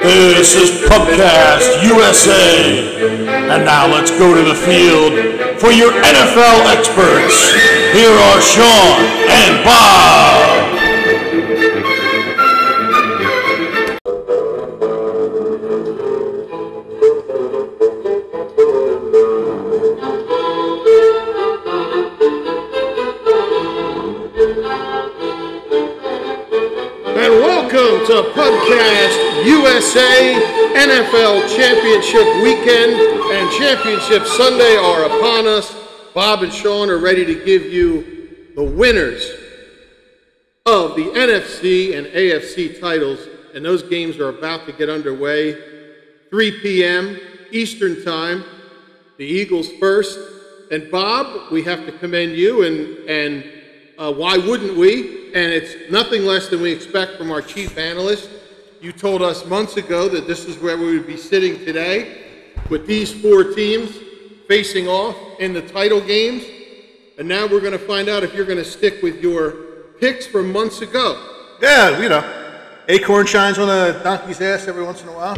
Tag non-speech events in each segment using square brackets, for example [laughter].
This is Pubcast USA. And now let's go to the field for your NFL experts. Here are Sean and Bob. To Pubcast USA NFL Championship Weekend and Championship Sunday are upon us. Bob and Sean are ready to give you the winners of the NFC and AFC titles, and those games are about to get underway. 3 p.m. Eastern Time. The Eagles first. And Bob, we have to commend you, and, and uh, why wouldn't we? And it's nothing less than we expect from our chief analyst. You told us months ago that this is where we would be sitting today with these four teams facing off in the title games. And now we're going to find out if you're going to stick with your picks from months ago. Yeah, you know, acorn shines on a donkey's ass every once in a while,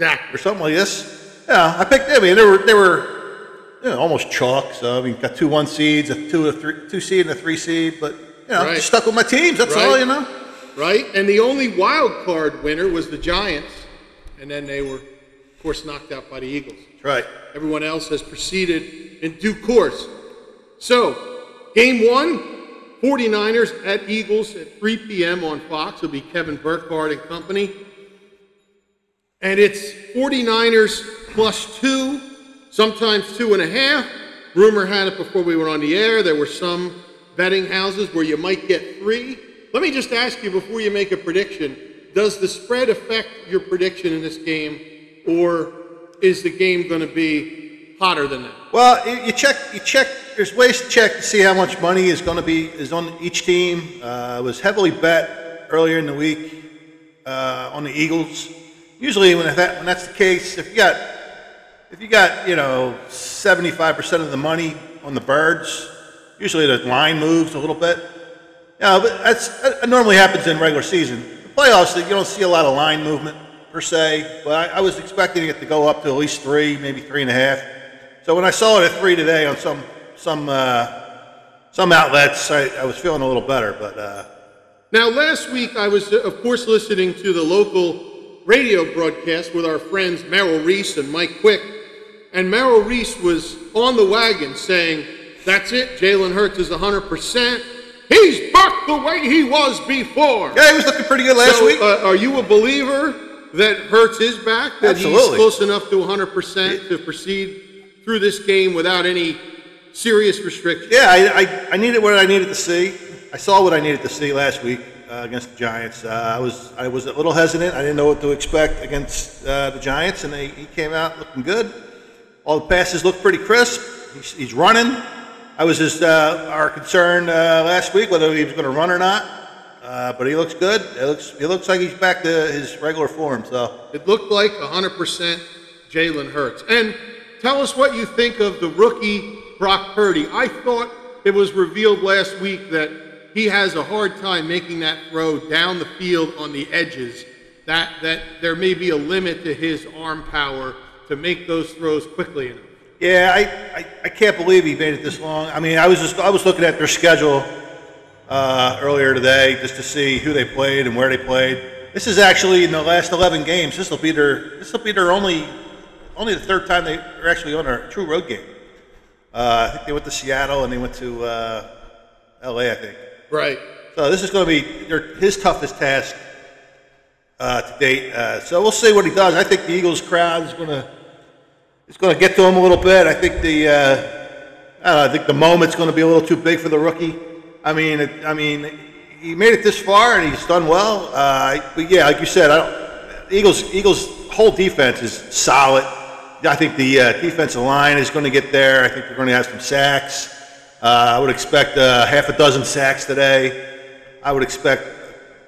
or something like this. Yeah, I picked. I mean, they were they were you know, almost chalk. So uh, I mean, got two one seeds, a two a three two seed, and a three seed. But you know, Right. just stuck with my teams. That's Right. all. You know. Right? And the only wild card winner was the Giants. And then they were, of course, knocked out by the Eagles. Right. Everyone else has proceeded in due course. So, game one 49ers at Eagles at 3 p.m. on Fox. It'll be Kevin Burkhardt and company. And it's 49ers plus two, sometimes two and a half. Rumor had it before we went on the air. There were some betting houses where you might get three. Let me just ask you before you make a prediction does the spread affect your prediction in this game, or is the game going to be hotter than that? Well, you check. You check. There's ways to check to see how much money is going to be is on each team. Uh, it was heavily bet earlier in the week uh, on the Eagles. Usually, when that when that's the case, if you got if you got you know 75% of the money on the birds, usually the line moves a little bit. Yeah, but that's that normally happens in regular season. The playoffs, you don't see a lot of line movement per se, but I, I was expecting it to go up to at least three, maybe three and a half. So when I saw it at three today on some some uh, some outlets, I, I was feeling a little better. But uh, Now, last week I was, of course, listening to the local radio broadcast with our friends Merrill Reese and Mike Quick. And Merrill Reese was on the wagon saying, That's it, Jalen Hurts is 100%. He's back the way he was before. yeah, he was looking pretty good last so, week. Uh, are you a believer that Hurts is back? That he's close enough to 100% to proceed through this game without any serious restrictions? Yeah, I, I, I needed what I needed to see. I saw what I needed to see last week uh, against the Giants. Uh, I was I was a little hesitant. I didn't know what to expect against uh, the Giants, and they, he came out looking good. All the passes looked pretty crisp. He's, he's running. I was just uh, our concern uh, last week whether he was going to run or not. Uh, but he looks good. It looks he looks like he's back to his regular form. So It looked like 100% Jalen Hurts. And tell us what you think of the rookie Brock Purdy. I thought it was revealed last week that he has a hard time making that throw down the field on the edges. That that there may be a limit to his arm power to make those throws quickly enough. Yeah, I, I, I can't believe he made it this long. I mean, I was just I was looking at their schedule uh, earlier today just to see who they played and where they played. This is actually in the last 11 games. This will be their this will be their only only the third time they are actually on a true road game. Uh, I think they went to Seattle and they went to uh, L.A. I think. Right. So this is going to be their, his toughest task uh, to date. Uh, so we'll see what he does. I think the Eagles crowd is going to is going to get to him a little bit. I think the uh, I, know, I think the moment's going to be a little too big for the rookie. I mean, it, I mean, he made it this far and he's done well. Uh, but yeah, like you said, I don't, Eagles Eagles whole defense is solid. I think the uh, defensive line is going to get there. I think they're going to have some sacks. Uh, I would expect uh, half a dozen sacks today. I would expect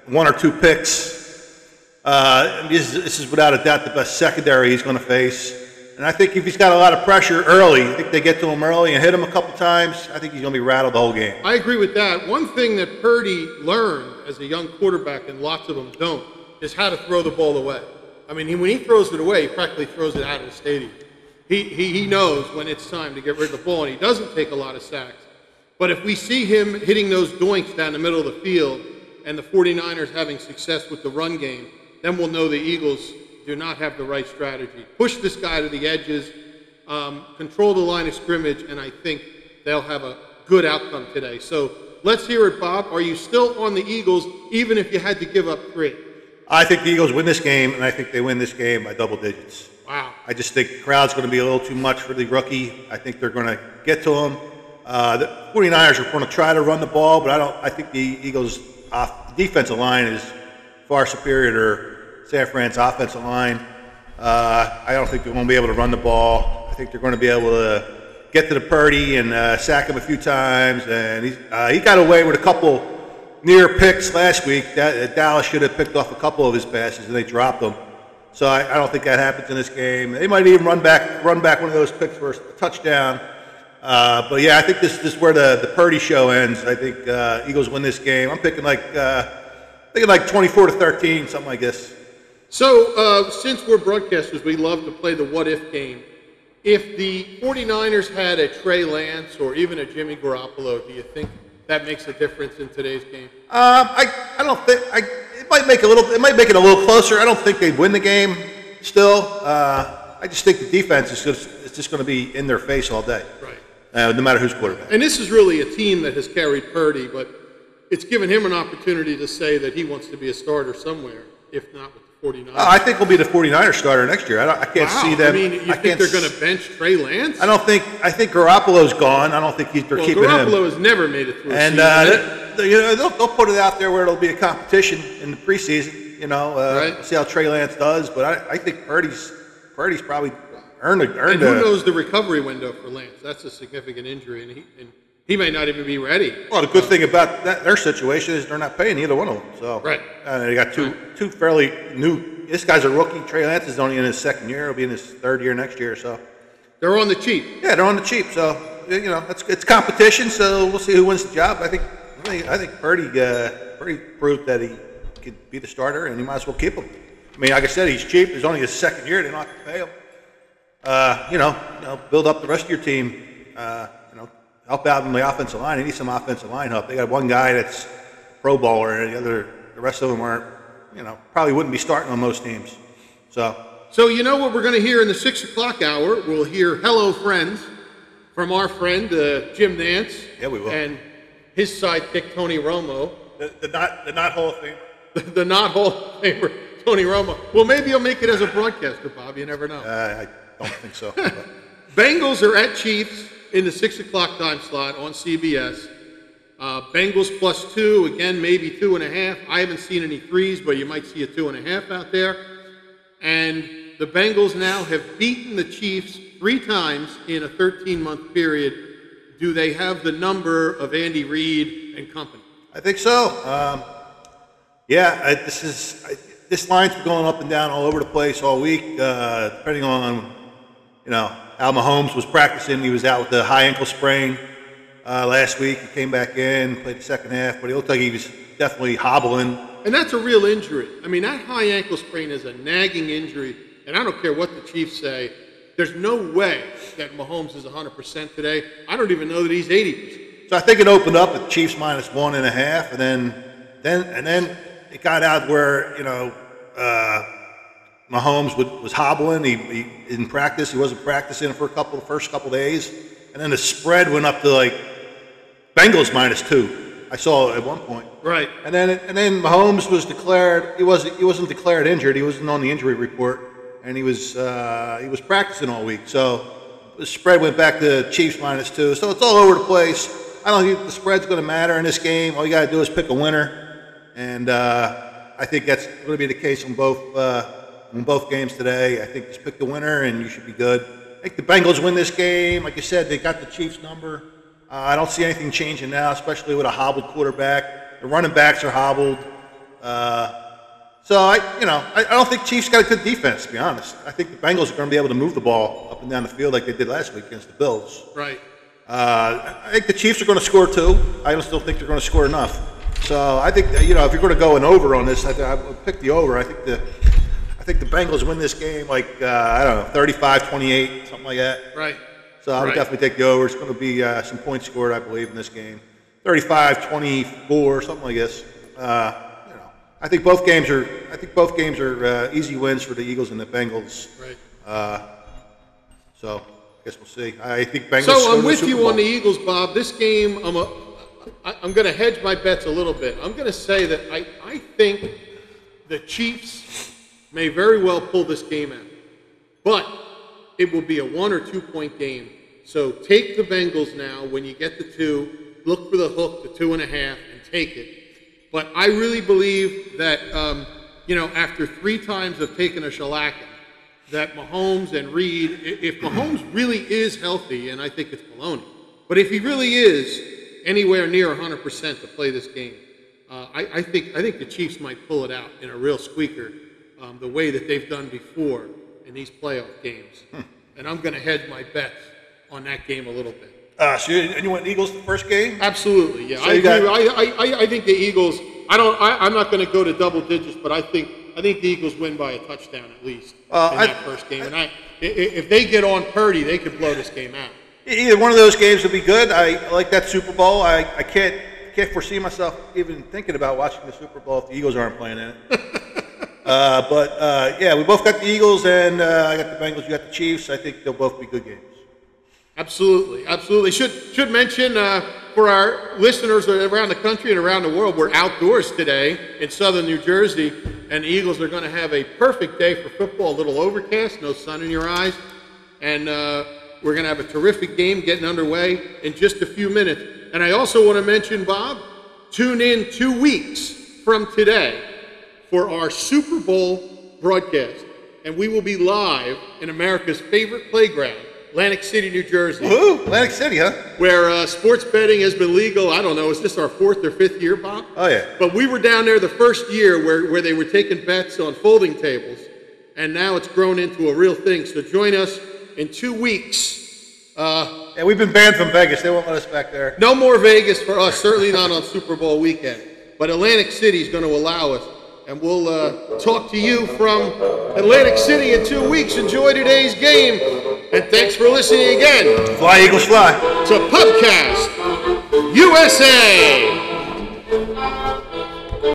one or two picks. Uh, this, is- this is without a doubt the best secondary he's going to face. And I think if he's got a lot of pressure early, I think they get to him early and hit him a couple times, I think he's going to be rattled the whole game. I agree with that. One thing that Purdy learned as a young quarterback, and lots of them don't, is how to throw the ball away. I mean, he, when he throws it away, he practically throws it out of the stadium. He, he, he knows when it's time to get rid of the ball, and he doesn't take a lot of sacks. But if we see him hitting those doinks down the middle of the field and the 49ers having success with the run game, then we'll know the Eagles do not have the right strategy. Push this guy to the edges, um, control the line of scrimmage, and I think they'll have a good outcome today. So let's hear it, Bob. Are you still on the Eagles, even if you had to give up three? I think the Eagles win this game, and I think they win this game by double digits. Wow. I just think the crowd's going to be a little too much for the rookie. I think they're going to get to him. Uh, the 49ers are going to try to run the ball, but I don't. I think the Eagles' off, defensive line is far superior San Fran's offensive line. Uh, I don't think they're going to be able to run the ball. I think they're going to be able to get to the Purdy and uh, sack him a few times. And he's, uh, he got away with a couple near picks last week. That, Dallas should have picked off a couple of his passes, and they dropped them. So I, I, don't think that happens in this game. They might even run back, run back one of those picks for a touchdown. Uh, but yeah, I think this, this is where the, the Purdy show ends. I think uh, Eagles win this game. I'm picking like uh, thinking like 24 to 13, something like this. So uh, since we're broadcasters, we love to play the what if game. If the 49ers had a Trey Lance or even a Jimmy Garoppolo, do you think that makes a difference in today's game? Um, I, I don't think I, it might make a little it might make it a little closer. I don't think they'd win the game still. Uh, I just think the defense is just, it's just going to be in their face all day. Right uh, no matter who's quarterback. And this is really a team that has carried Purdy, but it's given him an opportunity to say that he wants to be a starter somewhere, if not with 49ers. Oh, I think he'll be the 49ers starter next year. I, I can't wow. see them. I mean, you I think they're going to bench Trey Lance? I don't think. I think Garoppolo's gone. I don't think he's, they're well, keeping Garoppolo him. Garoppolo has never made it through. And uh, they, you know, they'll, they'll, put it out there where it'll be a competition in the preseason. You know, uh, right. see how Trey Lance does. But I, I think Purdy's Purdy's probably earned a, earned and who a, knows the recovery window for Lance? That's a significant injury, and he and he may not even be ready. Well, the good thing about that, their situation is they're not paying either one of them. So right, uh, they got two two fairly new. This guy's a rookie. Trey Lance is only in his second year. He'll be in his third year next year. So they're on the cheap. Yeah, they're on the cheap. So you know, it's it's competition. So we'll see who wins the job. I think I think, I think Purdy uh, Purdy proved that he could be the starter, and he might as well keep him. I mean, like I said, he's cheap. It's only his second year. They don't have to pay him uh, you know, you know, build up the rest of your team. Uh, help out on the offensive line. They need some offensive line help. They got one guy that's Pro Bowler, and the other, the rest of them aren't. You know, probably wouldn't be starting on most teams. So. So you know what we're going to hear in the six o'clock hour? We'll hear "Hello, Friends" from our friend uh, Jim Nantz. Yeah, we will. And his sidekick Tony Romo. The, the not the not Hall of Famer. The, [laughs] the not Hall of Famer Tony Romo. Well, maybe he'll make it as a broadcaster, Bob. You never know. Uh, I, don't think so. [laughs] Bengals are at Chiefs in the six o'clock time slot on CBS. Uh, Bengals plus two, again, maybe two and a half. I haven't seen any threes, but you might see a two and a half out there. And the Bengals now have beaten the Chiefs three times in a 13 month period. Do they have the number of Andy Reid and company? I think so. Um, yeah, I, this is I, this line's been going up and down all over the place all week, uh, depending on you know, Al Mahomes was practicing. He was out with the high ankle sprain uh, last week. He came back in, played the second half, but he looked like he was definitely hobbling. And that's a real injury. I mean, that high ankle sprain is a nagging injury, and I don't care what the Chiefs say. There's no way that Mahomes is 100% today. I don't even know that he's 80%. So I think it opened up at Chiefs minus one and a half, and then, then, and then it got out where you know. Uh, Mahomes would, was hobbling. He, he in practice. He wasn't practicing for a couple the first couple days, and then the spread went up to like Bengals minus two. I saw at one point. Right. And then and then Mahomes was declared. He wasn't he wasn't declared injured. He wasn't on the injury report, and he was uh, he was practicing all week. So the spread went back to Chiefs minus two. So it's all over the place. I don't think the spread's going to matter in this game. All you got to do is pick a winner, and uh, I think that's going to be the case on both. Uh, in both games today. I think just pick the winner and you should be good. I think the Bengals win this game. Like you said, they got the Chiefs number. Uh, I don't see anything changing now, especially with a hobbled quarterback. The running backs are hobbled. Uh, so I, you know, I, I don't think Chiefs got a good defense. To be honest, I think the Bengals are going to be able to move the ball up and down the field like they did last week against the Bills. Right. Uh, I think the Chiefs are going to score too. I don't still think they're going to score enough. So I think you know if you're going to go an over on this, I, I would pick the over. I think the I think the Bengals win this game like uh, I don't know 35-28, something like that. Right. So I would Right. definitely take the over. It's going to be uh, some points scored, I believe, in this game. 35-24, something like this. Uh, you know, I think both games are. I think both games are uh, easy wins for the Eagles and the Bengals. Right. So I guess we'll see. I think Bengals. So I'm with you on the Eagles, Bob. This game, I'm a, I, I'm going to hedge my bets a little bit. I'm going to say that I, I think the Chiefs may very well pull this game out, but it will be a one or two point game. So take the Bengals now. When you get the two, look for the hook, the two and a half, and take it. But I really believe that, um, you know, after three times of taking a shellacking, that Mahomes and Reid, if Mahomes really is healthy, and I think it's baloney, but if he really is anywhere near 100% to play this game, uh, I, I think I think the Chiefs might pull it out in a real squeaker, um, the way that they've done before in these playoff games. And I'm going to hedge my bets on that game a little bit. Uh, so you, and you went Eagles the first game? Absolutely, yeah. So I, got- I, I, I, think the Eagles. I don't. I, I'm not going to go to double digits, but I think I think the Eagles win by a touchdown at least Uh, in I- that first game. And I, i- i- if they get on Purdy, they could blow this game out. Either one of those games would be good. I, I like that Super Bowl. I, I can't can't foresee myself even thinking about watching the Super Bowl if the Eagles aren't playing in it. [laughs] uh, but uh, yeah, we both got the Eagles, and uh, I got the Bengals. You got the Chiefs. I think they'll both be good games. Absolutely, absolutely. Should should mention uh, for our listeners around the country and around the world, we're outdoors today in southern New Jersey, and the Eagles are going to have a perfect day for football. A little overcast, no sun in your eyes, and uh, we're going to have a terrific game getting underway in just a few minutes. And I also want to mention, Bob, tune in two weeks from today for our Super Bowl broadcast, and we will be live in America's favorite playground, Atlantic City, New Jersey Woo! Atlantic City, huh? where uh, sports betting has been legal. I don't know, is this our fourth or fifth year, Bob? Oh yeah. But we were down there the first year where, where they were taking bets on folding tables, and now it's grown into a real thing. So join us in two weeks. Uh, Yeah, we've been banned from Vegas. They won't let us back there. no more Vegas for us, certainly not on Super Bowl weekend. But Atlantic City is going to allow us. And we'll uh, talk to you from Atlantic City in two weeks. Enjoy today's game. And thanks for listening again Fly Eagles fly. to Pubcast USA.